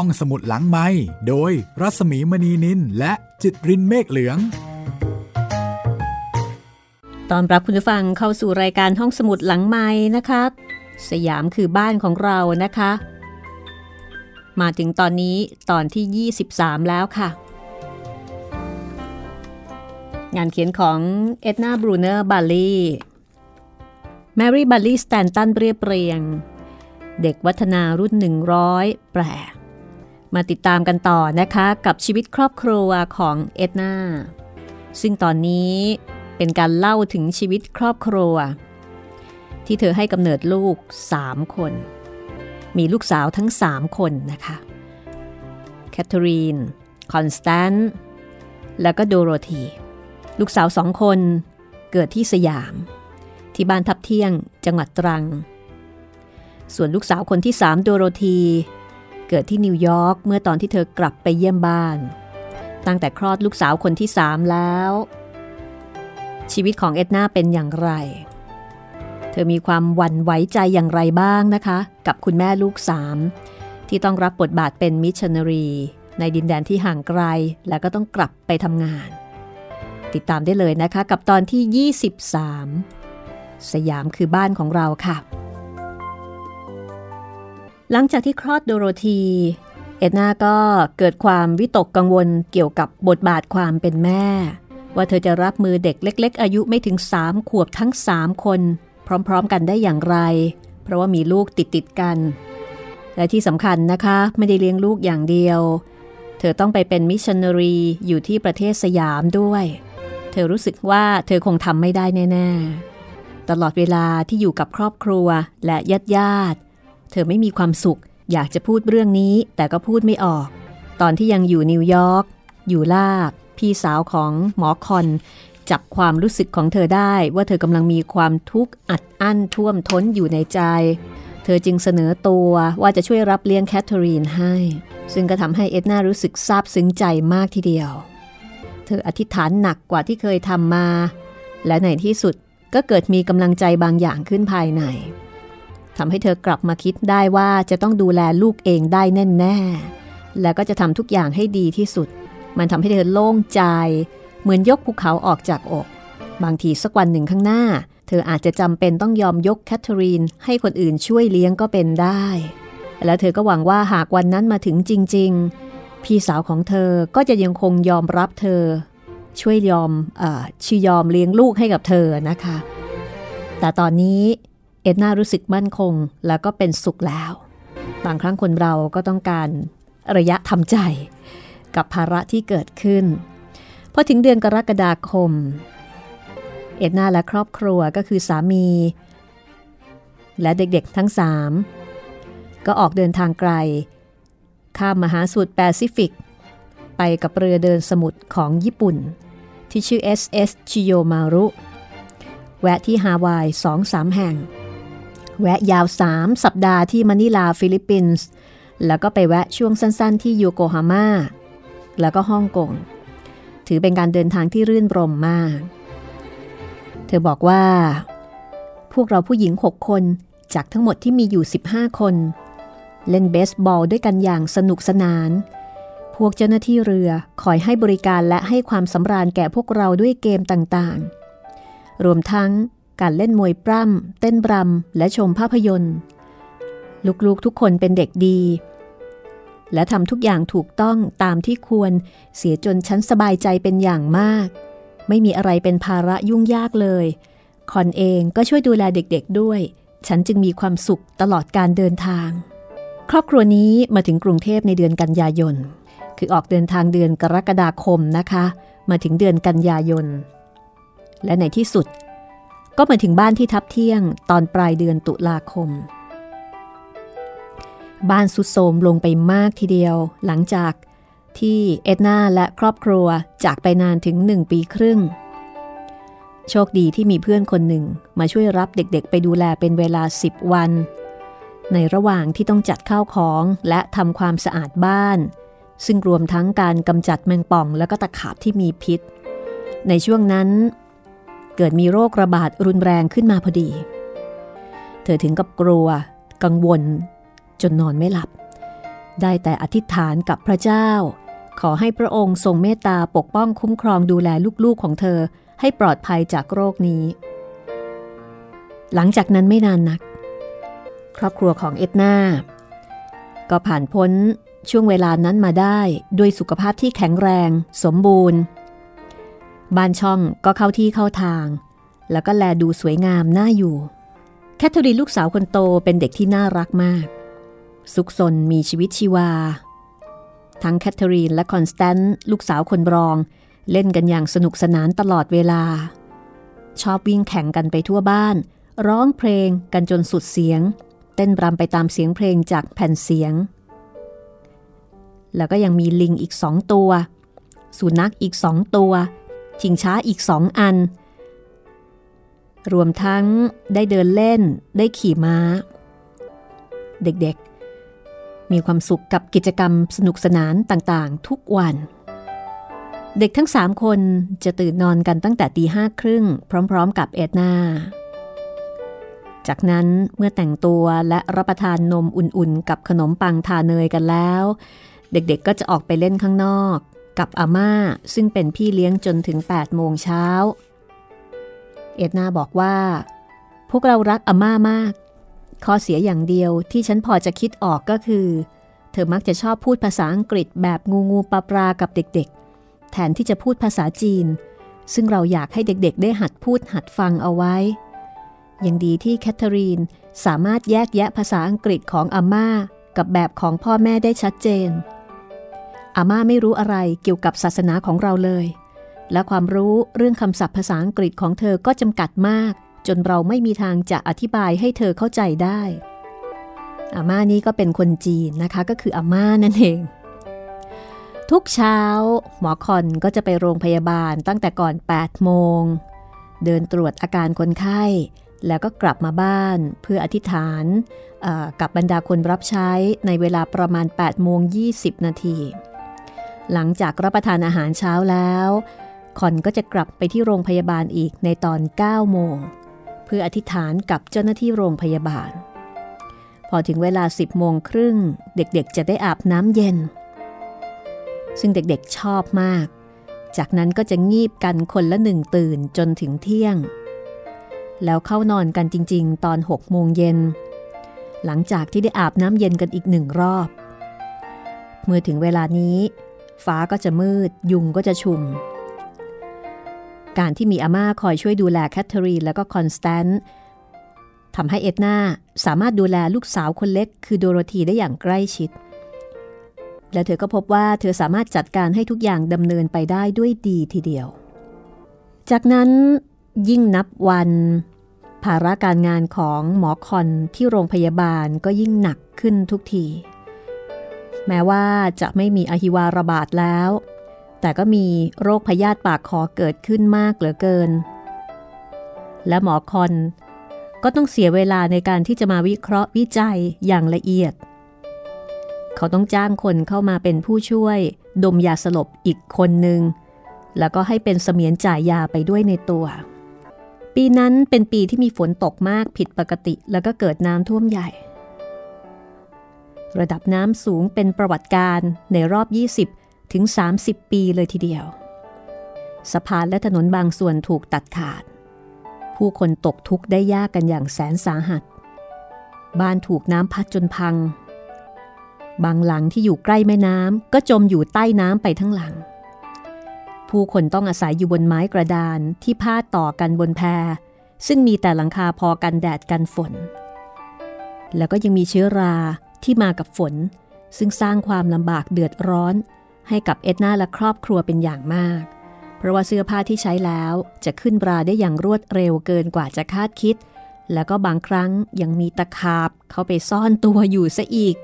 ห้องสมุดหลังไมค์โดยรัศมีมณีนิลและจิตรินเมฆเหลือง ต้อนรับคุณผู้ฟังเข้าสู่รายการห้องสมุดหลังไมค์นะคะสยามคือบ้านของเรานะคะ มาถึงตอนนี้ตอนที่ 23 แล้วค่ะ งานเขียนของเอ็ดนาบรูเนอร์บัลค์ลีย์แมรี่บัลค์ลีย์สแตนตันเรียบเรียง เด็กวัฒนารุ่น 100 แปล มาติดตามกันต่อนะคะกับชีวิตครอบครัวของเอ็ดนาซึ่งตอนนี้เป็นการเล่าถึงชีวิตครอบครัว ที่เธอให้กำเนิดลูก 3 คน มีลูกสาวทั้ง 3 คนนะคะแคทเธอรีน คอนสแตนต์แล้วก็โดโรธีลูกสาวสองคนเกิดที่สยาม ที่บ้านทับเที่ยงจังหวัดตรัง ส่วนลูกสาวคนที่สามโดโรธี เกิดที่นิวยอร์กเมื่อตอนที่เธอกลับไปเยี่ยมบ้าน ตั้งแต่คลอดลูกสาวคนที่สามแล้ว ชีวิตของเอ็ดนาเป็นอย่างไร เธอมีความหวั่นไหวใจอย่างไรบ้างนะคะ กับคุณแม่ลูกสามที่ต้องรับบทบาทเป็นมิชชันนารีในดินแดนที่ห่างไกลแล้วก็ต้องกลับไปทำงาน ติดตามได้เลยนะคะกับตอนที่ 23 สยามคือบ้านของเราค่ะ หลังจากที่คลอดโดโรธี เอ็ดนาก็เกิดความวิตกกังวลเกี่ยวกับบทบาทความเป็นแม่ ว่าเธอจะรับมือเด็กเล็ก ๆ อายุไม่ถึง3ขวบทั้ง3คน พร้อมๆกันได้อย่างไร เพราะว่ามีลูกติดๆกัน และที่สำคัญนะคะไม่ได้เลี้ยงลูกอย่างเดียว เธอต้องไปเป็นมิชชันนารีอยู่ที่ประเทศสยามด้วย เธอรู้สึกว่าเธอคงทำไม่ได้แน่ ๆ ตลอดเวลาที่อยู่กับครอบครัวและญาติญาติ เธอไม่มีความสุข อยากจะพูดเรื่องนี้แต่ก็พูดไม่ออก ตอนที่ยังอยู่นิวยอร์กอยู่ลาบ พี่สาวของหมอคอนจับความรู้สึกของเธอได้ว่าเธอกำลังมีความทุกข์อัดอั้นท่วมท้นอยู่ในใจ เธอจึงเสนอตัวว่าจะช่วยรับเลี้ยงแคทเธอรีนให้ ซึ่งก็ทำให้เอ็ดนารู้สึกซาบซึ้งใจมากทีเดียว เธออธิษฐานหนักกว่าที่เคยทำมา และในที่สุดก็เกิดมีกำลังใจบางอย่างขึ้นภายใน ทำให้เธอกลับมาคิดได้ว่าจะต้องดูแลลูกเองได้แน่แน่แล้วก็จะทำทุกอย่างให้ดีที่สุด มันทำให้เธอโล่งใจ เหมือนยกภูเขาออกจากอก บางทีสักวันหนึ่งข้างหน้า เธออาจจะจำเป็นต้องยอมยกแคทเธอรีนให้คนอื่นช่วยเลี้ยงก็เป็นได้ แล้วเธอก็หวังว่าหากวันนั้นมาถึงจริง ๆ พี่สาวของเธอก็จะยังคงยอมรับเธอ ช่วยยอมอชียอมเลี้ยงลูกให้กับเธอนะคะ แต่ตอนนี้ เอ็ดนารู้สึกมั่นคงแล้วก็เป็นสุขแล้ว บางครั้งคนเราก็ต้องการระยะทำใจ กับภาระที่เกิดขึ้น พอถึงเดือนกรกฎาคม เอ็ดนาและครอบครัวก็คือสามี และเด็กๆทั้งสามก็ออกเดินทางไกล ข้ามมหาสมุทรแปซิฟิก ไปกับเรือเดินสมุทรของญี่ปุ่น ที่ชื่อ SS ชิโยมารุ แวะที่ฮาวายสองสามแห่ง แวะยาว 3 สัปดาห์ที่มะนิลาฟิลิปปินส์แล้วก็ไปแวะช่วงสั้นๆ ที่โยโกฮาม่าแล้วก็ฮ่องกงถือเป็นการเดินทางที่รื่นรมมาก เธอบอกว่า พวกเราผู้หญิง 6 คนจากทั้งหมดที่มีอยู่ 15 คน เล่นเบสบอลด้วยกันอย่างสนุกสนาน พวกเจ้าหน้าที่เรือคอยให้บริการและให้ความสำราญแก่พวกเราด้วยเกมต่างๆ รวมทั้ง การเล่นมวยปล้ำ เต้นบรำ และชมภาพยนตร์ ลูกๆทุกคนเป็นเด็กดี และทำทุกอย่างถูกต้องตามที่ควร เสียจนฉันสบายใจเป็นอย่างมาก ไม่มีอะไรเป็นภาระยุ่งยากเลย คอนเองก็ช่วยดูแลเด็กๆด้วย ฉันจึงมีความสุขตลอดการเดินทาง ครอบครัวนี้มาถึงกรุงเทพในเดือนกันยายน คือออกเดินทางเดือนกรกฎาคมนะคะ มาถึงเดือนกันยายน และในที่สุด ก็มาถึงบ้านที่ทับเที่ยงตอนปลายเดือนตุลาคม บ้านสุดโทมลงไปมากทีเดียว หลังจากที่เอ็ดนาและครอบครัวจากไปนานถึงหนึ่งปีครึ่ง โชคดีที่มีเพื่อนคนหนึ่งมาช่วยรับเด็กๆ ไปดูแลเป็นเวลา 10 วัน ในระหว่างที่ต้องจัดข้าวของและทำความสะอาดบ้าน ซึ่งรวมทั้งการกำจัดแมงป่องและก็ตะขาบที่มีพิษ ในช่วงนั้น เกิดมีโรคระบาดรุนแรงขึ้นมาพอดี เธอถึงกับกลัว กังวล จนนอนไม่หลับ ได้แต่อธิษฐานกับพระเจ้า ขอให้พระองค์ทรงเมตตาปกป้องคุ้มครองดูแลลูกๆของเธอให้ปลอดภัยจากโรคนี้ หลังจากนั้นไม่นานนัก ครอบครัวของเอ็ดนาก็ผ่านพ้นช่วงเวลานั้นมาได้ด้วยสุขภาพที่แข็งแรง สมบูรณ์ บ้านช่องก็เข้าที่เข้าทาง แล้วก็แลดูสวยงามน่าอยู่ แคทเธอรีนลูกสาวคนโตเป็นเด็กที่น่ารักมาก ซุกซนมีชีวิตชีวา ทั้งแคทเธอรีนและคอนสแตนต์ลูกสาวคนรอง เล่นกันอย่างสนุกสนานตลอดเวลา ชอบวิ่งแข่งกันไปทั่วบ้าน ร้องเพลงกันจนสุดเสียง เต้นรำไปตามเสียงเพลงจากแผ่นเสียง แล้วก็ยังมีลิงอีกสองตัว สุนัขอีกสองตัว ชิงช้าอีกสองอัน รวมทั้งได้เดินเล่นได้ขี่ม้า เด็กๆ มีความสุขกับกิจกรรมสนุกสนานต่างๆ ทุกวัน เด็กทั้งสามคนจะตื่นนอนกันตั้งแต่ตีห้าครึ่งพร้อมๆ กับเอ็ดนาจากนั้นเมื่อแต่งตัวและรับประทานนมอุ่นๆ กับขนมปังทาเนยกันแล้ว เด็กๆก็จะออกไปเล่นข้างนอก กับอาม่าซึ่งเป็นพี่เลี้ยงจนถึง 8 โมงเช้า เอ็ดนาบอกว่า พวกเรารักอาม่ามาก ข้อเสียอย่างเดียวที่ฉันพอจะคิดออกก็คือ เธอมักจะชอบพูดภาษาอังกฤษแบบงูงูปลาปลากับเด็กๆ แทนที่จะพูดภาษาจีน ซึ่งเราอยากให้เด็กๆ ได้หัดพูดหัดฟังเอาไว้ ยังดีที่แคทเธอรีนสามารถแยกแยะภาษาอังกฤษของอาม่ากับแบบของพ่อแม่ได้ชัดเจน อาม่าไม่รู้อะไรเกี่ยวกับศาสนาของเราเลย และความรู้เรื่องคำศัพท์ภาษาอังกฤษของเธอก็จำกัดมาก จนเราไม่มีทางจะอธิบายให้เธอเข้าใจได้ อาม่านี้ก็เป็นคนจีนนะคะก็คืออาม่านั่นเอง ทุกเช้า หมอคอนก็จะไปโรงพยาบาลตั้งแต่ก่อน 8 โมง เดินตรวจอาการคนไข้ แล้วก็กลับมาบ้านเพื่ออธิษฐานกับบรรดาคนรับใช้ในเวลาประมาณ 8 โมง 20 นาที หลังจากรับประทานอาหารเช้าแล้วคอนก็จะกลับไปที่โรงพยาบาลอีกในตอน 9 โมง เพื่ออธิษฐานกับเจ้าหน้าที่โรงพยาบาล พอถึงเวลา 10 โมงครึ่ง เด็กๆ จะได้อาบน้ำเย็น ซึ่งเด็กๆชอบมาก จากนั้นก็จะงีบกันคนละหนึ่งตื่นจนถึงเที่ยง แล้วเข้านอนกันจริง ๆ ตอน 6 โมงเย็น หลังจากที่ได้อาบน้ำเย็นกันอีกหนึ่งรอบ เมื่อถึงเวลานี้ ฟ้าก็จะมืด ยุงก็จะชุม การที่มีอาม่าคอยช่วยดูแลแคทเธอรีนแล้วก็คอนสแตนต์ทำให้เอ็ดนาสามารถดูแลลูกสาวคนเล็ก คือโดโรธีได้อย่างใกล้ชิด และเธอก็พบว่าเธอสามารถจัดการให้ทุกอย่างดำเนินไปได้ด้วยดีทีเดียว จากนั้นยิ่งนับวัน ภาระการงานของหมอคอนที่โรงพยาบาลก็ยิ่งหนักขึ้นทุกที แม้ว่าจะไม่มีอหิวาระบาดแล้ว แต่ก็มีโรคพยาธิปากคอเกิดขึ้นมากเหลือเกิน และหมอคอนก็ต้องเสียเวลาในการที่จะมาวิเคราะห์วิจัยอย่างละเอียด เขาต้องจ้างคนเข้ามาเป็นผู้ช่วย ดมยาสลบอีกคนหนึ่ง แล้วก็ให้เป็นเสมียนจ่ายยาไปด้วยในตัว ปีนั้นเป็นปีที่มีฝนตกมากผิดปกติ แล้วก็เกิดน้ำท่วมใหญ่ ระดับน้ำสูงเป็นประวัติการในรอบ 20 ถึง 30 ปีเลยทีเดียว สะพานและถนนบางส่วนถูกตัดขาด ผู้คนตกทุกข์ได้ยากกันอย่างแสนสาหัส บ้านถูกน้ำพัดจนพัง บางหลังที่อยู่ใกล้แม่น้ำก็จมอยู่ใต้น้ำไปทั้งหลัง ผู้คนต้องอาศัยอยู่บนไม้กระดานที่พาดต่อกันบนแพซึ่งมีแต่หลังคาพอกันแดดกันฝน แล้วก็ยังมีเชื้อรา ที่มากับฝน ซึ่งสร้างความลำบากเดือดร้อน ให้กับเอ็ดนาและครอบครัวเป็นอย่างมาก เพราะว่าเสื้อผ้าที่ใช้แล้วจะขึ้นราได้อย่างรวดเร็วเกินกว่าจะคาดคิด แล้วก็บางครั้งยังมีตะขาบเข้าไปซ่อนตัวอยู่ซะอีก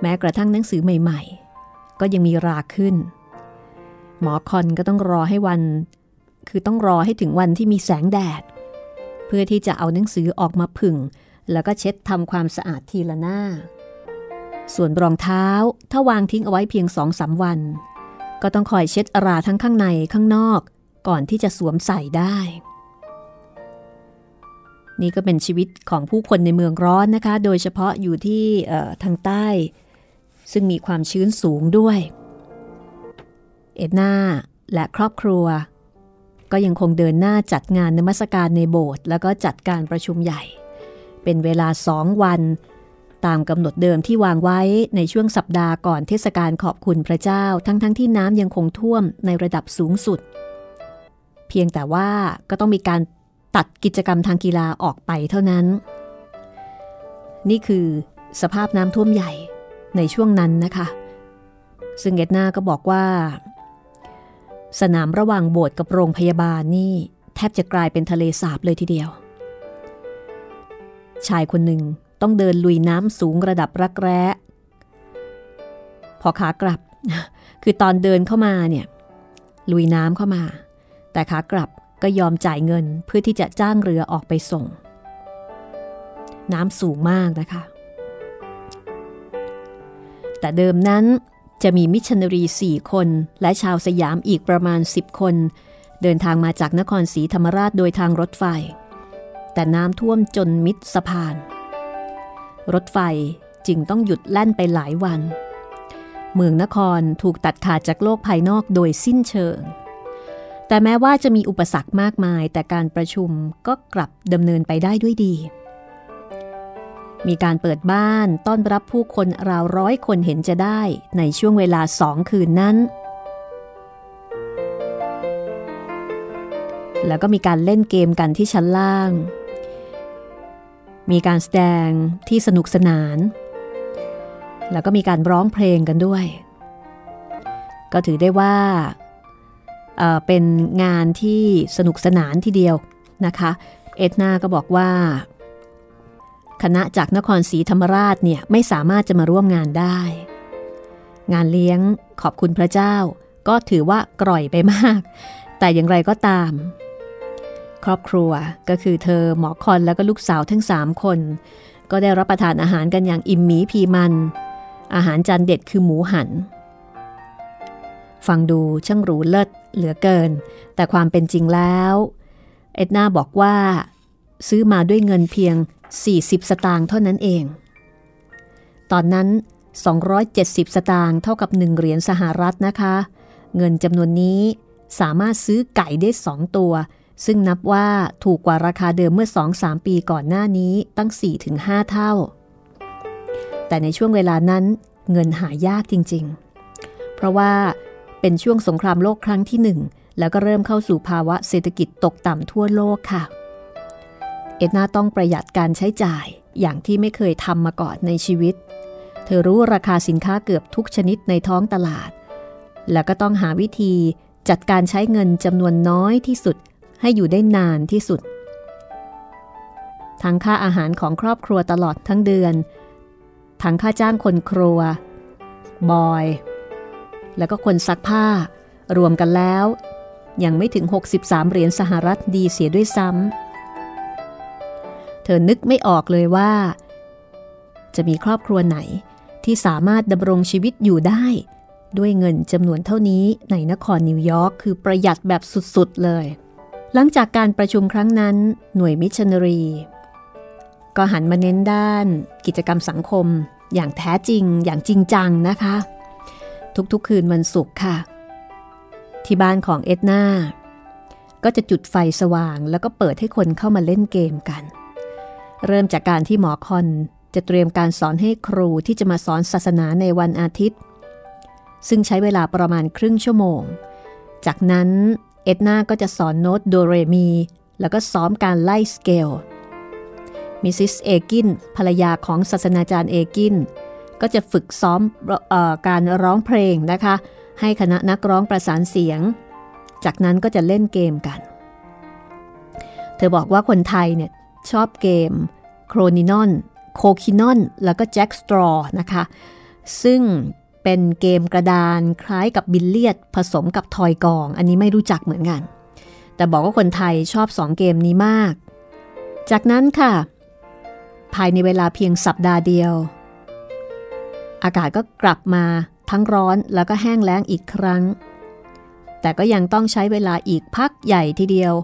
แม้กระทั่งหนังสือใหม่ ๆ ก็ยังมีราขึ้น หมอคอนก็ต้องรอให้วัน คือต้องรอให้ถึงวันที่มีแสงแดด เพื่อที่จะเอาหนังสือออกมาผึ่ง แล้วก็เช็ดทำความสะอาดทีละหน้า ส่วนรองเท้าถ้าวางทิ้งเอาไว้เพียงสองสาวัน ก็ต้องคอยเช็ดราทั้งข้างในข้างนอก ก่อนที่จะสวมใส่ได้ นี่ก็เป็นชีวิตของผู้คนในเมืองร้อนนะคะ โดยเฉพาะอยู่ที่ทางใต้ ซึ่งมีความชื้นสูงด้วย เอ็ดนาและครอบครัวก็ยังคงเดินหน้าจัดงานนมัสการในโบสถ์แล้วก็จัดการประชุมใหญ่ เป็นเวลาสองวัน ตามกำหนดเดิมที่วางไว้ในช่วงสัปดาห์ก่อนเทศกาลขอบคุณพระเจ้า ทั้งๆทที่น้ำยังคงท่วมในระดับสูงสุด เพียงแต่ว่าก็ต้องมีการตัดกิจกรรมทางกีฬาออกไปเท่านั้น นี่คือสภาพน้ำท่วมใหญ่ในช่วงนั้นนะคะ ซึ่งเอ็ดนาก็บอกว่า สนามระหว่างโบสถ์กับโรงพยาบาลนี่ แทบจะกลายเป็นทะเลสาบเลยทีเดียว ชายคนหนึ่งต้องเดินลุยน้ำสูงระดับรักแร้ พอขากลับ คือตอนเดินเข้ามาเนี่ย ลุยน้ำเข้ามา แต่ขากลับก็ยอมจ่ายเงินเพื่อที่จะจ้างเรือออกไปส่ง น้ำสูงมากนะคะ แต่เดิมนั้นจะมีมิชชันนารีสี่คน และชาวสยามอีกประมาณ 10 คน เดินทางมาจากนครศรีธรรมราชโดยทางรถไฟ แต่น้ำท่วมจนมิดสะพาน รถไฟจึงต้องหยุดแล่นไปหลายวัน เมืองนครถูกตัดขาดจากโลกภายนอกโดยสิ้นเชิง แต่แม้ว่าจะมีอุปสรรคมากมาย แต่การประชุมก็กลับดำเนินไปได้ด้วยดี มีการเปิดบ้านต้อนรับผู้คนราวร้อยคนเห็นจะได้ในช่วงเวลาสองคืนนั้นแล้วก็มีการเล่นเกมกันที่ชั้นล่าง มีการแสดงที่สนุกสนาน แล้วก็มีการร้องเพลงกันด้วย ก็ถือได้ว่าเป็นงานที่สนุกสนานทีเดียวนะคะ เอ็ดนาก็บอกว่า คณะจากนครศรีธรรมราชเนี่ยไม่สามารถจะมาร่วมงานได้ งานเลี้ยงขอบคุณพระเจ้า ก็ถือว่ากร่อยไปมาก แต่อย่างไรก็ตาม ครอบครัวก็คือเธอหมอคอนแล้วก็ลูกสาวทั้งสามคน ก็ได้รับประทานอาหารกันอย่างอิ่มหมีพีมัน อาหารจานเด็ดคือหมูหัน ฟังดูช่างหรูเลิศเหลือเกิน แต่ความเป็นจริงแล้ว เอ็ดนาบอกว่า ซื้อมาด้วยเงินเพียง 40 สตางค์เท่านั้นเอง ตอนนั้น 270 สตางค์เท่ากับ 1 เหรียญสหรัฐนะคะ เงินจำนวนนี้สามารถซื้อไก่ได้ 2 ตัว ซึ่งนับว่าถูกกว่าราคาเดิมเมื่อ 2-3 ปีก่อนหน้านี้ตั้ง 4-5 เท่า แต่ในช่วงเวลานั้นเงินหายากจริง ๆ เพราะว่าเป็นช่วงสงครามโลกครั้งที่หนึ่งแล้วก็เริ่มเข้าสู่ภาวะเศรษฐกิจตกต่ำทั่วโลกค่ะ เอ็ดนาต้องประหยัดการใช้จ่ายอย่างที่ไม่เคยทำมาก่อนในชีวิต เธอรู้ราคาสินค้าเกือบทุกชนิดในท้องตลาด แล้วก็ต้องหาวิธีจัดการใช้เงินจำนวนน้อยที่สุด ให้อยู่ได้นานที่สุด ทั้งค่าอาหารของครอบครัวตลอดทั้งเดือน ทั้งค่าจ้างคนครัว บอย แล้วก็คนซักผ้า รวมกันแล้ว ยังไม่ถึง 63 เหรียญสหรัฐดีเสียด้วยซ้ำ เธอนึกไม่ออกเลยว่า จะมีครอบครัวไหนที่สามารถดำรงชีวิตอยู่ได้ด้วยเงินจำนวนเท่านี้ในนครนิวยอร์กคือประหยัดแบบสุด ๆ เลย หลังจากการประชุมครั้งนั้น หน่วยมิชชันนารี ก็หันมาเน้นด้าน กิจกรรมสังคม อย่างแท้จริงอย่างจริงจังนะคะ ทุกๆคืนวันศุกร์ค่ะ ที่บ้านของเอ็ดนาก็จะจุดไฟสว่างแล้วก็เปิดให้คนเข้ามาเล่นเกมกัน เริ่มจากการที่หมอคอนจะเตรียมการสอนให้ครูที่จะมาสอนศาสนาในวันอาทิตย์ ซึ่งใช้เวลาประมาณครึ่งชั่วโมง จากนั้น เอ็ดนาก็จะสอนโน้ตโดเรมี แล้วก็ซ้อมการไล่สเกล มิสซิสเอกินภรรยาของศาสนาจารย์เอกิน ก็จะฝึกซ้อมออการร้องเพลงนะคะ ให้คณะนักร้องประสานเสียง จากนั้นก็จะเล่นเกมกัน เธอบอกว่าคนไทยเนี่ยชอบเกม crokinole crokinole แล้วก็ jackstraw นะคะ ซึ่ง เป็นเกมกระดานคล้ายกับบิลเลียดผสมกับทอยกอง อันนี้ไม่รู้จักเหมือนกัน แต่บอกว่าคนไทยชอบสองเกมนี้มาก จากนั้นค่ะ ภายในเวลาเพียงสัปดาห์เดียว อากาศก็กลับมาทั้งร้อนแล้วก็แห้งแล้งอีกครั้ง แต่ก็ยังต้องใช้เวลาอีกพักใหญ่ทีเดียว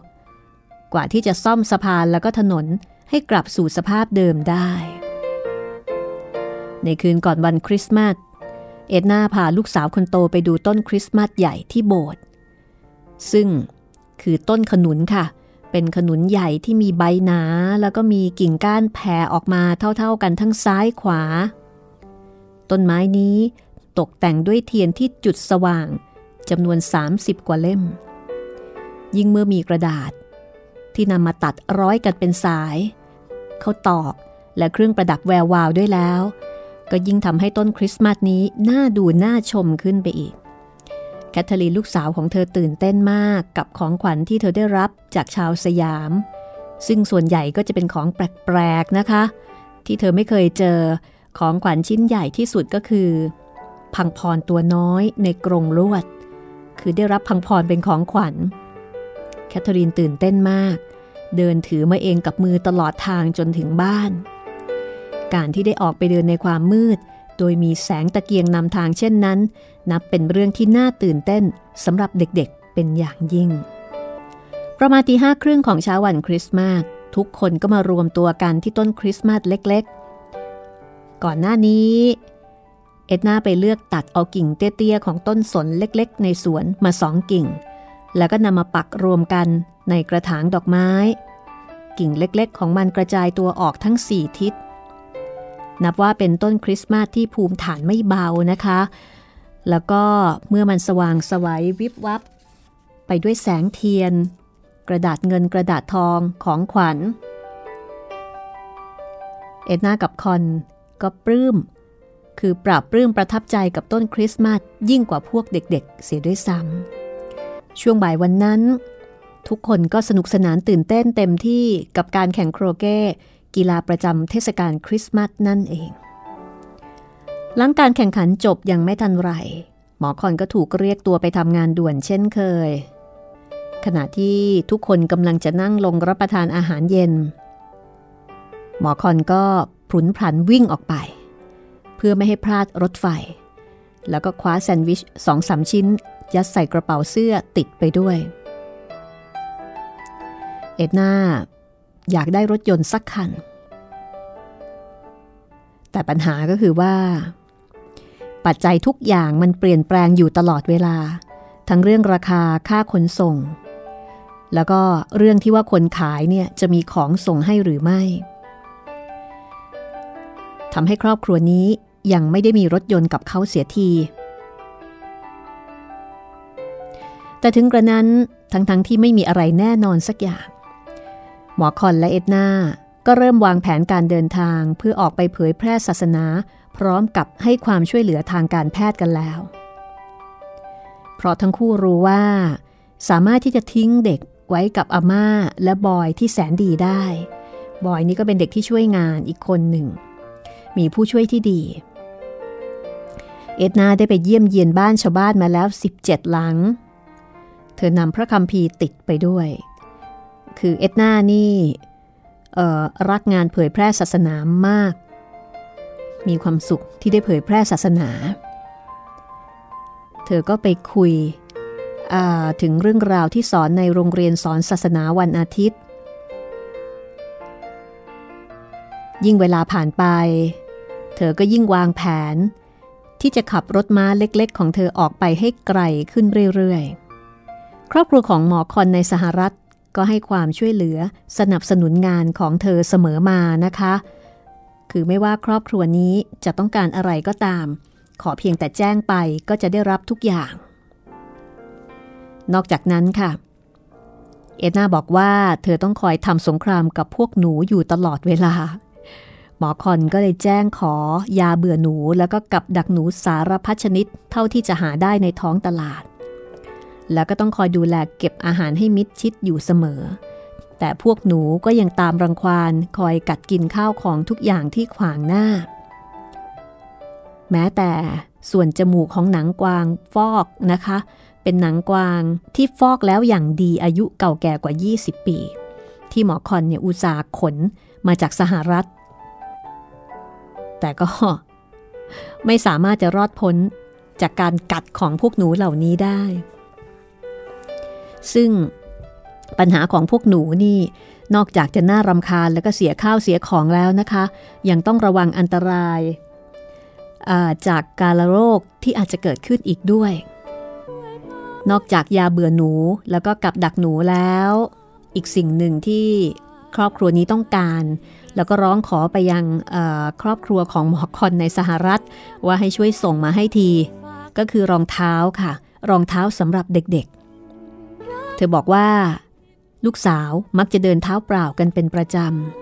กว่าที่จะซ่อมสะพานแล้วก็ถนนให้กลับสู่สภาพเดิมได้ ในคืนก่อนวันคริสต์มาส เอ็ดนาพาลูกสาวคนโตไปดูต้นคริสต์มาสใหญ่ที่โบสถ์ซึ่งคือต้นขนุนค่ะ เป็นขนุนใหญ่ที่มีใบหนา แล้วก็มีกิ่งก้านแผ่ออกมาเท่าๆกันทั้งซ้ายขวา ต้นไม้นี้ตกแต่งด้วยเทียนที่จุดสว่างจำนวน 30 กว่าเล่ม ยิ่งเมื่อมีกระดาษ ที่นำมาตัดร้อยกันเป็นสาย ข้าวตอกและเครื่องประดับแวววาวด้วยแล้ว ก็ยิ่งทำให้ต้นคริสต์มาสนี้น่าดูน่าชมขึ้นไปอีก แคทเธอรีนลูกสาวของเธอตื่นเต้นมากกับของขวัญที่เธอได้รับจากชาวสยาม ซึ่งส่วนใหญ่ก็จะเป็นของแปลกๆนะคะ ที่เธอไม่เคยเจอของขวัญชิ้นใหญ่ที่สุดก็คือ พังพอนตัวน้อยในกรงลวด คือได้รับพังพอนเป็นของขวัญ แคทเธอรีนตื่นเต้นมาก เดินถือมาเองกับมือตลอดทางจนถึงบ้าน การที่ได้ออกไปเดินในความมืด โดยมีแสงตะเกียงนำทางเช่นนั้น นับเป็นเรื่องที่น่าตื่นเต้นสำหรับเด็กๆเป็นอย่างยิ่ง ประมาณตีห้าครึ่งของเช้าวันคริสต์มาสทุกคนก็มารวมตัวกันที่ต้นคริสต์มาสเล็กๆ ก่อนหน้านี้ เอ็ดนาไปเลือกตัดเอากิ่งเตี้ยๆ ของต้นสนเล็กๆ ในสวนมาสองกิ่ง แล้วก็นำมาปักรวมกันในกระถางดอกไม้ กิ่งเล็กๆ ของมันกระจายตัวออกทั้งสี่ทิศ นับว่าเป็นต้นคริสต์มาสที่ภูมิฐานไม่เบานะคะ แล้วก็เมื่อมันสว่างสวัยวิบวับ ไปด้วยแสงเทียน กระดาษเงินกระดาษทองของขวัญ เอ็ดนากับคอนก็ปลื้ม คือปราบปลื้มประทับใจกับต้นคริสต์มาสยิ่งกว่าพวกเด็กๆ เสียด้วยซ้ำช่วงบ่ายวันนั้น ทุกคนก็สนุกสนานตื่นเต้นเต็มที่กับการแข่งโครเก้ กีฬาประจำเทศกาลคริสต์มาสนั่นเอง หลังการแข่งขันจบยังไม่ทันไร หมอคอนก็ถูกเรียกตัวไปทำงานด่วนเช่นเคย ขณะที่ทุกคนกำลังจะนั่งลงรับประทานอาหารเย็น หมอคอนก็พลุนพลันวิ่งออกไป เพื่อไม่ให้พลาดรถไฟ แล้วก็คว้าแซนด์วิชสองสามชิ้น ยัดใส่กระเป๋าเสื้อติดไปด้วย เอ็ดนา อยากได้รถยนต์สักคัน แต่ปัญหาก็คือว่า ปัจจัยทุกอย่างมันเปลี่ยนแปลงอยู่ตลอดเวลา ทั้งเรื่องราคาค่าขนส่ง แล้วก็เรื่องที่ว่าคนขายเนี่ยจะมีของส่งให้หรือไม่ทำให้ครอบครัวนี้ยังไม่ได้มีรถยนต์กับเขาเสียที แต่ถึงกระนั้นทั้งๆทที่ไม่มีอะไรแน่นอนสักอย่าง หมอคอนและเอ็ดนาก็เริ่มวางแผนการเดินทางเพื่อออกไปเผยแพร่ศาสนา พร้อมกับให้ความช่วยเหลือทางการแพทย์กันแล้ว เพราะทั้งคู่รู้ว่า สามารถที่จะทิ้งเด็กไว้กับอาม่าและบอยที่แสนดีได้ บอยนี่ก็เป็นเด็กที่ช่วยงานอีกคนหนึ่ง มีผู้ช่วยที่ดี เอ็ดนาได้ไปเยี่ยมเยียนบ้านชาวบ้านมาแล้ว 17 หลัง เธอนำพระคำพีติดไปด้วย คือเอ็ดนานี่รักงานเผยแพร่ศาสนามาก มีความสุขที่ได้เผยแพร่ศาสนา เธอก็ไปคุยถึงเรื่องราวที่สอนในโรงเรียนสอนศาสนาวันอาทิตย์ ยิ่งเวลาผ่านไป เธอก็ยิ่งวางแผน ที่จะขับรถม้าเล็กๆ ของเธอออกไปให้ไกลขึ้นเรื่อยๆ ครอบครัวของหมอคอนในสหรัฐ ก็ให้ความช่วยเหลือสนับสนุนงานของเธอเสมอมานะคะ คือไม่ว่าครอบครัวนี้จะต้องการอะไรก็ตาม ขอเพียงแต่แจ้งไปก็จะได้รับทุกอย่าง นอกจากนั้นค่ะ เอ็ดนาบอกว่าเธอต้องคอยทำสงครามกับพวกหนูอยู่ตลอดเวลา หมอคอนก็เลยแจ้งขอยาเบื่อหนูแล้วก็กับดักหนูสารพัดชนิดเท่าที่จะหาได้ในท้องตลาด แล้วก็ต้องคอยดูแลเก็บอาหารให้มิดชิดอยู่เสมอ แต่พวกหนูก็ยังตามรังควานคอยกัดกินข้าวของทุกอย่างที่ขวางหน้า แม้แต่ส่วนจมูกของหนังกวางฟอกนะคะ เป็นหนังกวางที่ฟอกแล้วอย่างดีอายุเก่าแก่กว่า 20 ปี ที่หมอคอนเนี่ยอุตสาห์ขนมาจากสหรัฐ แต่ก็ไม่สามารถจะรอดพ้นจากการกัดของพวกหนูเหล่านี้ได้ ซึ่งปัญหาของพวกหนูนี่ นอกจากจะน่ารำคาญแล้วก็เสียข้าวเสียของแล้วนะคะ ยังต้องระวังอันตรายจากกาลโรคที่อาจจะเกิดขึ้นอีกด้วย นอกจากยาเบื่อหนูแล้วก็กับดักหนูแล้ว อีกสิ่งหนึ่งที่ครอบครัวนี้ต้องการ แล้วก็ร้องขอไปยังครอบครัวของหมอคอนในสหรัฐ ว่าให้ช่วยส่งมาให้ที ก็คือรองเท้าค่ะ รองเท้าสำหรับเด็กๆ เธอบอกว่า ลูกสาวมักจะเดินเท้าเปล่ากันเป็นประจ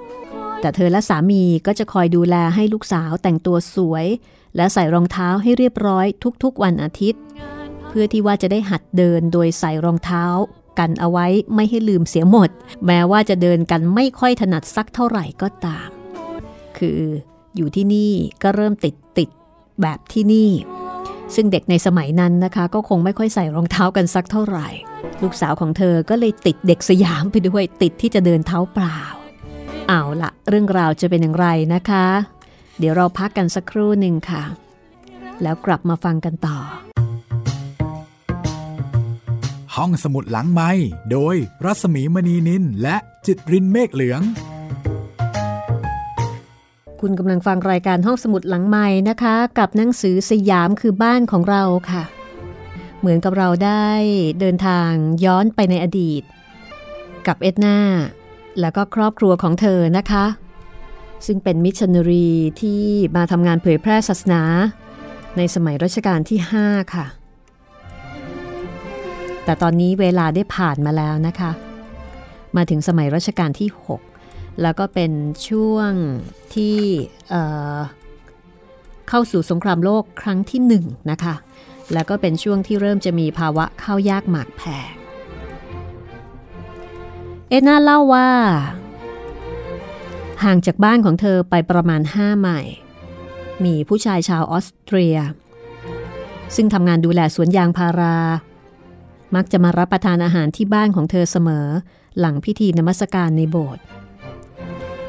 ำ แต่เธอและสามีก็จะคอยดูแลให้ลูกสาวแต่งตัวสวย และใส่รองเท้าให้เรียบร้อยทุกๆ วันอาทิตย์ เพื่อที่ว่าจะได้หัดเดินโดยใส่รองเท้า กันเอาไว้ไม่ให้ลืมเสียหมด แม้ว่าจะเดินกันไม่ค่อยถนัดสักเท่าไหร่ก็ตาม คืออยู่ที่นี่ก็เริ่มติดติดแบบที่นี่ ซึ่งเด็กในสมัยนั้นนะคะ ก็คงไม่ค่อยใส่รองเท้ากันสักเท่าไหร่ ลูกสาวของเธอก็เลยติดเด็กสยามไปด้วยติดที่จะเดินเท้าเปล่า เอาละเรื่องราวจะเป็นอย่างไรนะคะ เดี๋ยวเราพักกันสักครู่หนึ่งค่ะ แล้วกลับมาฟังกันต่อ ห้องสมุดหลังไม้โดยรัสมีมณีนินและจิตรินเมฆเหลือง คุณกำลังฟังรายการห้องสมุดหลังไม้นะคะ กับหนังสือสยามคือบ้านของเราค่ะ เหมือนกับเราได้เดินทางย้อนไปในอดีต กับเอ็ดนาแล้วก็ครอบครัวของเธอนะคะ ซึ่งเป็นมิชชันนารีที่มาทำงานเผยแพร่ศาสนา ในสมัยรัชกาลที่ 5 ค่ะ แต่ตอนนี้เวลาได้ผ่านมาแล้วนะคะ มาถึงสมัยรัชกาลที่ 6 แล้วก็เป็นช่วงที่เเข้าสู่สงครามโลกครั้งที่1นะคะ แล้วก็เป็นช่วงที่เริ่มจะมีภาวะข้าวยากหมากแพงเอ็น่าเล่าว่า ห่างจากบ้านของเธอไปประมาณ5ไมล์มีผู้ชายชาวออสเตรีย ซึ่งทำงานดูแลสวนยางพารา มักจะมารับประทานอาหารที่บ้านของเธอเสมอ หลังพิธีนมัสการในโบสถ์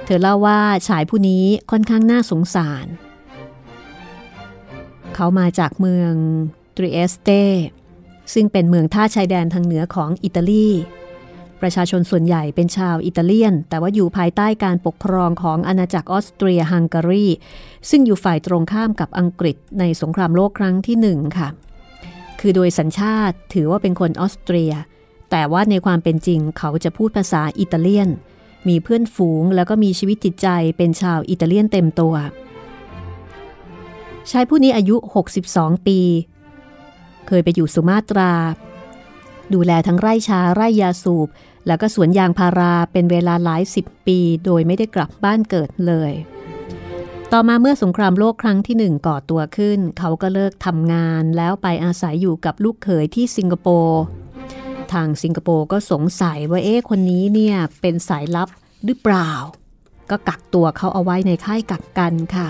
เธอเล่าว่าชายผู้นี้ค่อนข้างน่าสงสาร เขามาจากเมืองตริเอสเตซึ่งเป็นเมืองท่าชายแดนทางเหนือของอิตาลี ประชาชนส่วนใหญ่เป็นชาวอิตาเลียน แต่ว่าอยู่ภายใต้การปกครองของอาณาจักรออสเตรียฮังการี ซึ่งอยู่ฝ่ายตรงข้ามกับอังกฤษในสงครามโลกครั้งที่หนึ่งค่ะ คือโดยสัญชาติถือว่าเป็นคนออสเตรีย แต่ว่าในความเป็นจริงเขาจะพูดภาษาอิตาเลียน มีเพื่อนฝูงแล้วก็มีชีวิตจิตใจเป็นชาวอิตาเลียนเต็มตัว ชายผู้นี้อายุ 62 ปี เคยไปอยู่สุมาตรา ดูแลทั้งไร่ชาไร่ยาสูบ แล้วก็สวนยางพาราเป็นเวลาหลายสิบปี โดยไม่ได้กลับบ้านเกิดเลย ต่อมาเมื่อสงครามโลกครั้งที่หนึ่งก่อตัวขึ้น เขาก็เลิกทำงานแล้วไปอาศัยอยู่กับลูกเขยที่สิงคโปร์ ทางสิงคโปร์ก็สงสัยว่าเอ๊ะคนนี้เนี่ยเป็นสายลับหรือเปล่า ก็กักตัวเขาเอาไว้ในค่ายกักกันค่ะ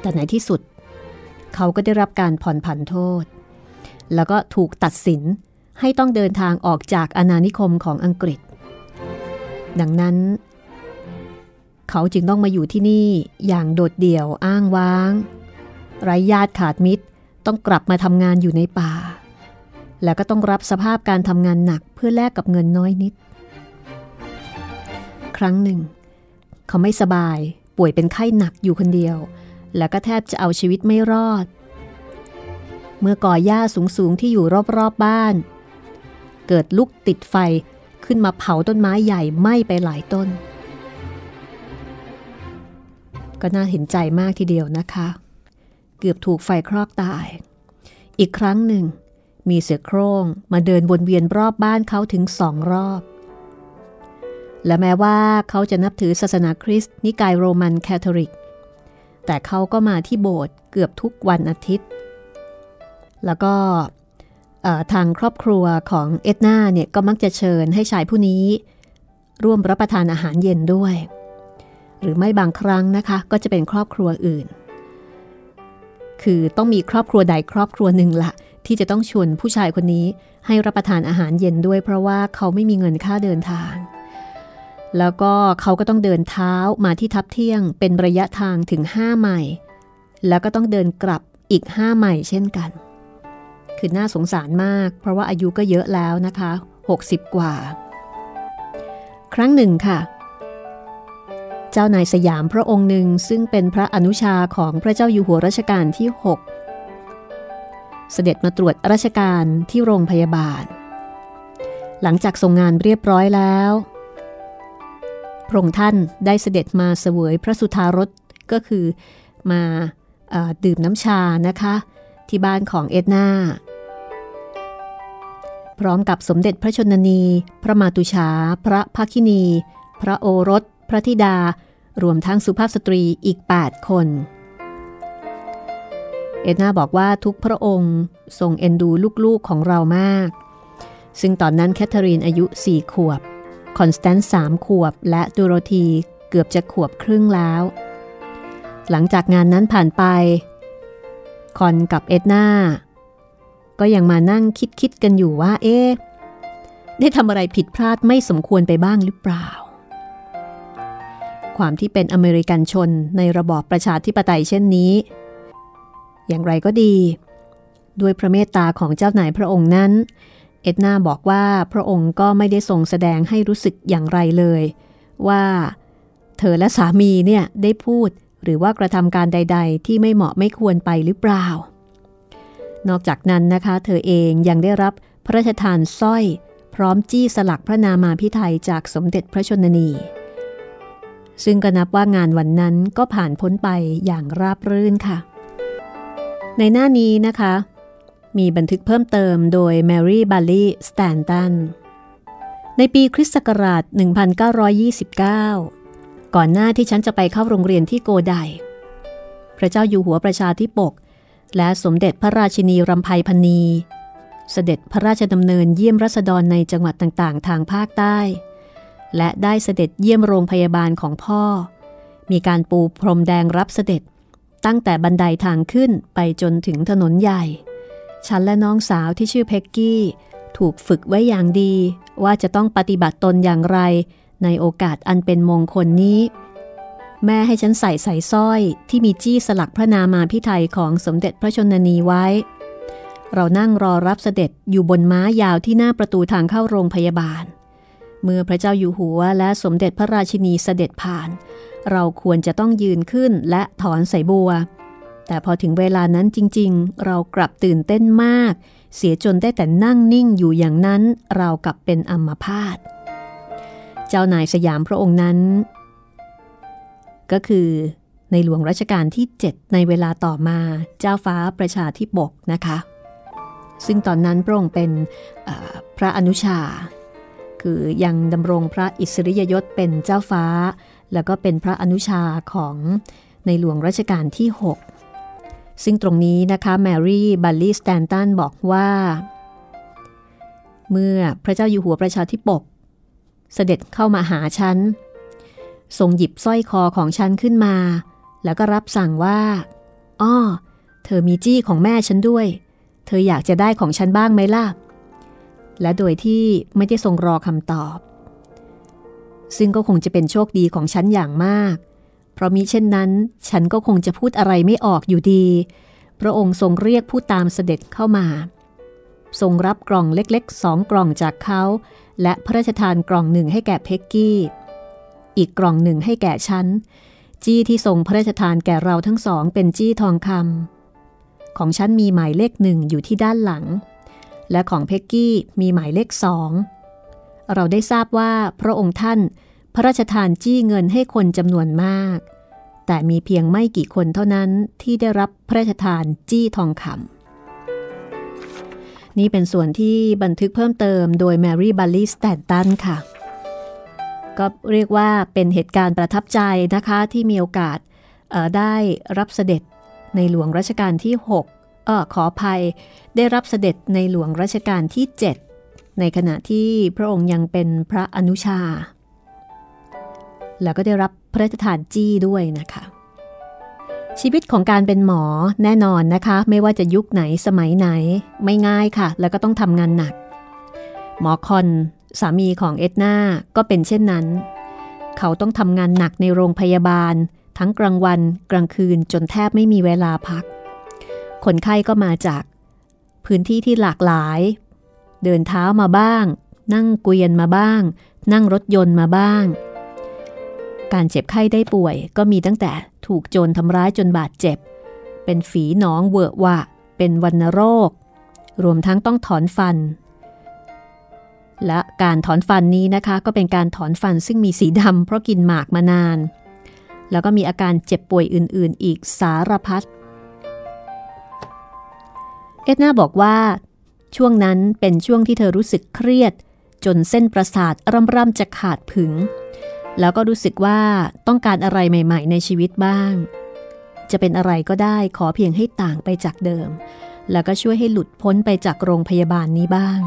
แต่ในที่สุด เขาก็ได้รับการผ่อนผันโทษ แล้วก็ถูกตัดสินให้ต้องเดินทางออกจากอาณานิคมของอังกฤษ ดังนั้น เขาจึงต้องมาอยู่ที่นี่อย่างโดดเดี่ยวอ้างว้าง ไร้ญาติขาดมิตรต้องกลับมาทำงานอยู่ในป่า แล้วก็ต้องรับสภาพการทำงานหนักเพื่อแลกกับเงินน้อยนิด ครั้งหนึ่ง เขาไม่สบายป่วยเป็นไข้หนักอยู่คนเดียว แล้วก็แทบจะเอาชีวิตไม่รอด เมื่อก่อหญ้าสูงๆที่อยู่รอบๆบบ้าน เกิดลุกติดไฟขึ้นมาเผาต้นไม้ใหญ่ไหม้ไปหลายต้น ก็น่าเห็นใจมากทีเดียวนะคะ เกือบถูกไฟคลอกตาย อีกครั้งหนึ่ง มีเสือโคร่งมาเดินวนเวียนรอบบ้านเขาถึงสองรอบ และแม้ว่าเขาจะนับถือศาสนาคริสต์นิกายโรมันแคทอลิก แต่เขาก็มาที่โบสถ์เกือบทุกวันอาทิตย์ แล้วก็ทางครอบครัวของเอ็ดนาเนี่ยก็มักจะเชิญให้ชายผู้นี้ ร่วมรับประทานอาหารเย็นด้วย หรือไม่บางครั้งนะคะก็จะเป็นครอบครัวอื่น คือต้องมีครอบครัวใดครอบครัวหนึ่งละ ที่จะต้องชวนผู้ชายคนนี้ให้รับประทานอาหารเย็นด้วย เพราะว่าเขาไม่มีเงินค่าเดินทาง แล้วก็เขาก็ต้องเดินเท้ามาที่ทับเที่ยงเป็นระยะทางถึง 5 ไมล์แล้วก็ต้องเดินกลับอีก 5 ไมล์เช่นกัน คือน่าสงสารมาก เพราะว่าอายุก็เยอะแล้วนะคะ 60 กว่า ครั้งหนึ่งค่ะ เจ้านายสยามพระองค์หนึ่งซึ่งเป็นพระอนุชาของพระเจ้าอยู่หัวรัชกาลที่ 6 เสด็จมาตรวจราชการที่โรงพยาบาล หลังจากทรงงานเรียบร้อยแล้ว พระองค์ท่านได้เสด็จมาเสวยพระสุธารสก็คือมาดื่มน้ำชานะคะ ที่บ้านของเอ็ดนาพร้อมกับสมเด็จพระชนนี พระมาตุจฉา พระภคินี พระโอรส พระธิดา รวมทั้งสุภาพสตรีอีก 8 คน เอ็ดนาบอกว่าทุกพระองค์ทรงเอ็นดูลูกๆของเรามาก ซึ่งตอนนั้นแคทเธอรีนอายุ 4 ขวบ คอนสแตนซ์สามขวบ และโดโรธีเกือบจะขวบครึ่งแล้ว หลังจากงานนั้นผ่านไป คอนกับเอ็ดนาก็ยังมานั่งคิดคิดกันอยู่ว่า เอ๊ได้ทำอะไรผิดพลาดไม่สมควรไปบ้างหรือเปล่า ความที่เป็นอเมริกันชนในระบอบประชาธิปไตยเช่นนี้ อย่างไรก็ดี ด้วยพระเมตตาของเจ้านายพระองค์นั้น เอ็ดนาบอกว่าพระองค์ก็ไม่ได้ทรงแสดงให้รู้สึกอย่างไรเลย ว่าเธอและสามีเนี่ยได้พูดหรือว่ากระทำการใด ๆ ที่ไม่เหมาะไม่ควรไปหรือเปล่า นอกจากนั้นนะคะ เธอเองยังได้รับพระราชทานสร้อย พร้อมจี้สลักพระนามาภิไธยจากสมเด็จพระชนนี ซึ่งก็นับว่างานวันนั้นก็ผ่านพ้นไปอย่างราบรื่นค่ะ ในหน้านี้นะคะ มีบันทึกเพิ่มเติมโดยแมรี่บัลคลีย์ สแตนตันในปีคริสต์ศักราช 1929 ก่อนหน้าที่ฉันจะไปเข้าโรงเรียนที่โกไดพระเจ้าอยู่หัวประชาธิปก และสมเด็จพระราชินีรำไพพันี เสด็จพระราชดำเนินเยี่ยมรัษฎรในจังหวัดต่างๆ ทางภาคใต้ และได้เสด็จเยี่ยมโรงพยาบาลของพ่อ มีการปูพรมแดงรับเสด็จ ตั้งแต่บันไดทางขึ้นไปจนถึงถนนใหญ่ ฉันและน้องสาวที่ชื่อเพ็กกี้ ถูกฝึกไว้อย่างดี ว่าจะต้องปฏิบัติตนอย่างไร ในโอกาสอันเป็นมงคลนี้ แม่ให้ฉันใส่ใส่สร้อยที่มีจี้สลักพระนามาพิไทยของสมเด็จพระชนนีไว้ เรานั่งรอรับเสด็จอยู่บนม้ายาวที่หน้าประตูทางเข้าโรงพยาบาล เมื่อพระเจ้าอยู่หัวและสมเด็จพระราชินีเสด็จผ่าน เราควรจะต้องยืนขึ้นและถอนใส่บัว แต่พอถึงเวลานั้นจริงๆ เรากลับตื่นเต้นมาก เสียจนได้แต่นั่งนิ่งอยู่อย่างนั้นเรากับเป็นอัมพาต เจ้านายสยามพระองค์นั้น ก็คือในหลวงรัชกาลที่ 7 ในเวลาต่อมาเจ้าฟ้าประชาธิปกนะคะ ซึ่งตอนนั้นพระองค์เป็นพระอนุชา คือยังดำรงพระอิสริยยศเป็นเจ้าฟ้า แล้วก็เป็นพระอนุชาของในหลวงรัชกาลที่ 6 ซึ่งตรงนี้นะคะแมรี่บัลคลีย์ สแตนตันบอกว่า เมื่อพระเจ้าอยู่หัวประชาธิปก เสด็จเข้ามาหาฉันทรงหยิบสร้อยคอของฉันขึ้นมา แล้วก็รับสั่งว่าอ้อเธอมีจี้ของแม่ฉันด้วย เธออยากจะได้ของฉันบ้างไหมล่ะ และโดยที่ไม่ได้ทรงรอคำตอบ ซึ่งก็คงจะเป็นโชคดีของฉันอย่างมาก เพราะมิเช่นนั้น ฉันก็คงจะพูดอะไรไม่ออกอยู่ดี พระองค์ทรงเรียกผู้ตามเสด็จเข้ามา ทรงรับกล่องเล็กๆสองกล่องจากเขา และพระราชทานกล่องหนึ่งให้แก่เพ็กกี้ อีกกล่องหนึ่งให้แก่ฉัน จี้ที่ทรงพระราชทานแก่เราทั้งสองเป็นจี้ทองคำของฉันมีหมายเลขหนึ่งอยู่ที่ด้านหลัง และของเพ็กกี้มีหมายเลขสอง เราได้ทราบว่าพระองค์ท่านพระราชทานจี้เงินให้คนจำนวนมาก แต่มีเพียงไม่กี่คนเท่านั้นที่ได้รับพระราชทานจี้ทองคำนี่เป็นส่วนที่บันทึกเพิ่มเติมโดยแมรี่บัลลีสแตนตันค่ะ ก็เรียกว่าเป็นเหตุการณ์ประทับใจนะคะที่มีโอกาสได้รับเสด็จในหลวงรัชกาลที่ 6 เออขออภัยได้รับเสด็จในหลวงรัชกาลที่ 7 ในขณะที่พระองค์ยังเป็นพระอนุชา แล้วก็ได้รับพระราชทานจี้ด้วยนะคะ ชีวิตของการเป็นหมอแน่นอนนะคะ ไม่ว่าจะยุคไหนสมัยไหน ไม่ง่ายค่ะ แล้วก็ต้องทำงานหนัก หมอคอนสามีของเอ็ดนาก็เป็นเช่นนั้น เขาต้องทำงานหนักในโรงพยาบาล ทั้งกลางวันกลางคืนจนแทบไม่มีเวลาพัก คนไข้ก็มาจากพื้นที่ที่หลากหลาย เดินเท้ามาบ้าง นั่งเกวียนมาบ้าง นั่งรถยนต์มาบ้าง การเจ็บไข้ได้ป่วยก็มีตั้งแต่ถูกโจรทำร้ายจนบาดเจ็บ เป็นฝีหนองเวอะวะ เป็นวันโรค รวมทั้งต้องถอนฟัน และการถอนฟันนี้นะคะ ก็เป็นการถอนฟันซึ่งมีสีดำเพราะกินหมากมานาน แล้วก็มีอาการเจ็บป่วยอื่น ๆ อีกสารพัดเอ็ดนาบอกว่า ช่วงนั้นเป็นช่วงที่เธอรู้สึกเครียด จนเส้นประสาทร่ำๆจะขาดผึง แล้วก็รู้สึกว่าต้องการอะไรใหม่ ๆ ในชีวิตบ้าง จะเป็นอะไรก็ได้ขอเพียงให้ต่างไปจากเดิม แล้วก็ช่วยให้หลุดพ้นไปจากโรงพยาบาลนี้บ้าง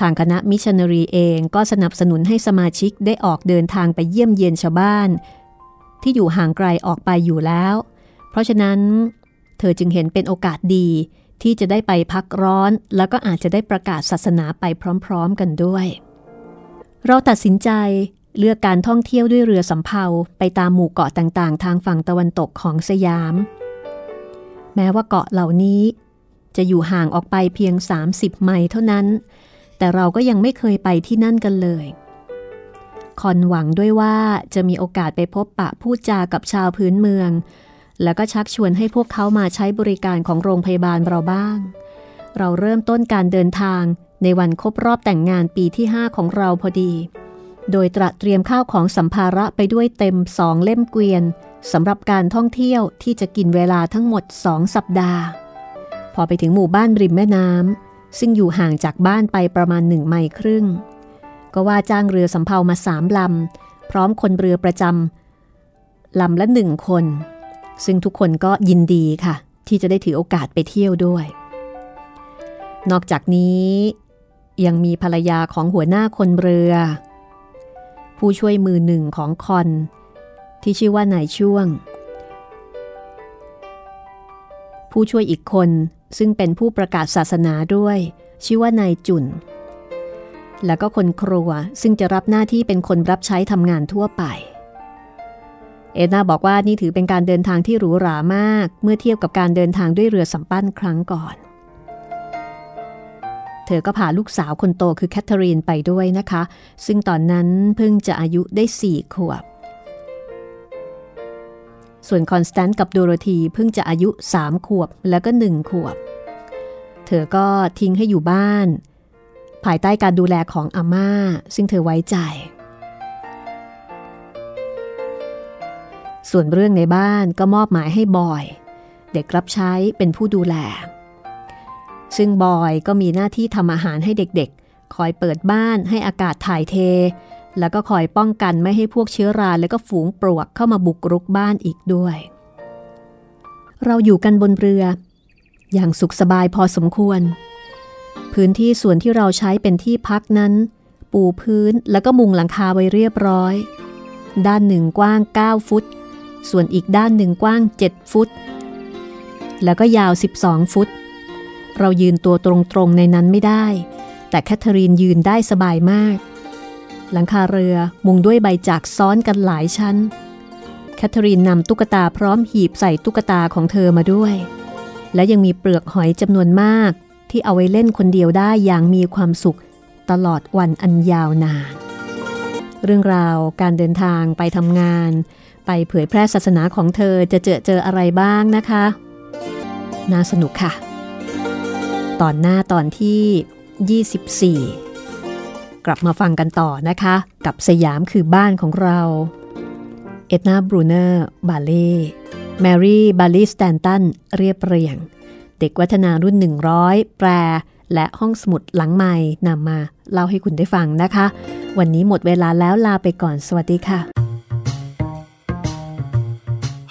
ทางคณะมิชชันนารีเองก็สนับสนุนให้สมาชิกได้ออกเดินทางไปเยี่ยมเยียนชาวบ้าน ที่อยู่ห่างไกลออกไปอยู่แล้ว เพราะฉะนั้น เธอจึงเห็นเป็นโอกาสดี ที่จะได้ไปพักร้อน แล้วก็อาจจะได้ประกาศศาสนาไปพร้อมๆกันด้วย เราตัดสินใจเลือกการท่องเที่ยวด้วยเรือสำเภาไปตามหมู่เกาะต่างๆ ทางฝั่งตะวันตกของสยาม แม้ว่าเกาะเหล่านี้ จะอยู่ห่างออกไปเพียง 30 ไมล์เท่านั้น แต่เราก็ยังไม่เคยไปที่นั่นกันเลยคอนหวังด้วยว่าจะมีโอกาสไปพบปะพูดจากับชาวพื้นเมือง แล้วก็ชักชวนให้พวกเขามาใช้บริการของโรงพยาบาลเราบ้าง เราเริ่มต้นการเดินทางในวันครบรอบแต่งงานปีที่ 5 ของเราพอดี โดยตระเตรียมข้าวของสัมภาระไปด้วยเต็มสองเล่มเกวียนสำหรับการท่องเที่ยวที่จะกินเวลาทั้งหมดสองสัปดาห์ พอไปถึงหมู่บ้านริมแม่น้ำซึ่งอยู่ห่างจากบ้านไปประมาณหนึ่งไมล์ครึ่ง ก็ว่าจ้างเรือสำเภามาสามลำ พร้อมคนเรือประจำลำละหนึ่งคน ซึ่งทุกคนก็ยินดีค่ะ ที่จะได้ถือโอกาสไปเที่ยวด้วย นอกจากนี้ยังมีภรรยาของหัวหน้าคนเรือ ผู้ช่วยมือหนึ่งของคอน ที่ชื่อว่านายช่วง ผู้ช่วยอีกคนซึ่งเป็นผู้ประกาศศาสนาด้วย ชื่อว่านายจุนแล้วก็คนครัวซึ่งจะรับหน้าที่เป็นคนรับใช้ทำงานทั่วไป เอ็ดนาบอกว่านี่ถือเป็นการเดินทางที่หรูหรามาก เมื่อเทียบกับการเดินทางด้วยเรือสำปั้นครั้งก่อน เธอก็พาลูกสาวคนโตคือแคทเธอรีนไปด้วยนะคะ ซึ่งตอนนั้นเพิ่งจะอายุได้สี่ขวบ ส่วนคอนสแตนซ์กับโดโรธีเพิ่งจะอายุสามขวบแล้วก็หนึ่งขวบ เธอก็ทิ้งให้อยู่บ้าน ภายใต้การดูแลของอาม่าซึ่งเธอไว้ใจ ส่วนเรื่องในบ้านก็มอบหมายให้บอย เด็กรับใช้เป็นผู้ดูแล ซึ่งบอยก็มีหน้าที่ทำอาหารให้เด็กๆ คอยเปิดบ้านให้อากาศถ่ายเท แล้วก็คอยป้องกันไม่ให้พวกเชื้อราและก็ฝูงปลวกเข้ามาบุกรุกบ้านอีกด้วย เราอยู่กันบนเรือ อย่างสุขสบายพอสมควร พื้นที่ส่วนที่เราใช้เป็นที่พักนั้น ปูพื้นแล้วก็มุงหลังคาไว้เรียบร้อย ด้านหนึ่งกว้าง 9 ฟุต ส่วนอีกด้านหนึ่งกว้าง 7 ฟุต แล้วก็ยาว 12 ฟุต เรายืนตัวตรงๆในนั้นไม่ได้ แต่แคทเธอรีนยืนได้สบายมาก หลังคาเรือมุงด้วยใบจากซ้อนกันหลายชั้น แคทเธอรีนนำตุ๊กตาพร้อมหีบใส่ตุ๊กตาของเธอมาด้วย และยังมีเปลือกหอยจำนวนมาก ที่เอาไว้เล่นคนเดียวได้อย่างมีความสุขตลอดวันอันยาวนาน เรื่องราวการเดินทางไปทำงาน ไปเผยแพร่ศาสนาของเธอจะเจอเจออะไรบ้างนะคะ น่าสนุกค่ะ ตอนหน้าตอนที่ 24 กลับมาฟังกันต่อนะคะ กับสยามคือบ้านของเรา เอ็ดนาบรูเนอร์ บัลคลีย์ แมรี่บัลคลีย์ สแตนตัน เรียบเรียง เด็กวัฒนารุ่น 100 แปล และห้องสมุดหลังใหม่นำมาเล่าให้คุณได้ฟังนะคะ วันนี้หมดเวลาแล้วลาไปก่อนสวัสดีค่ะ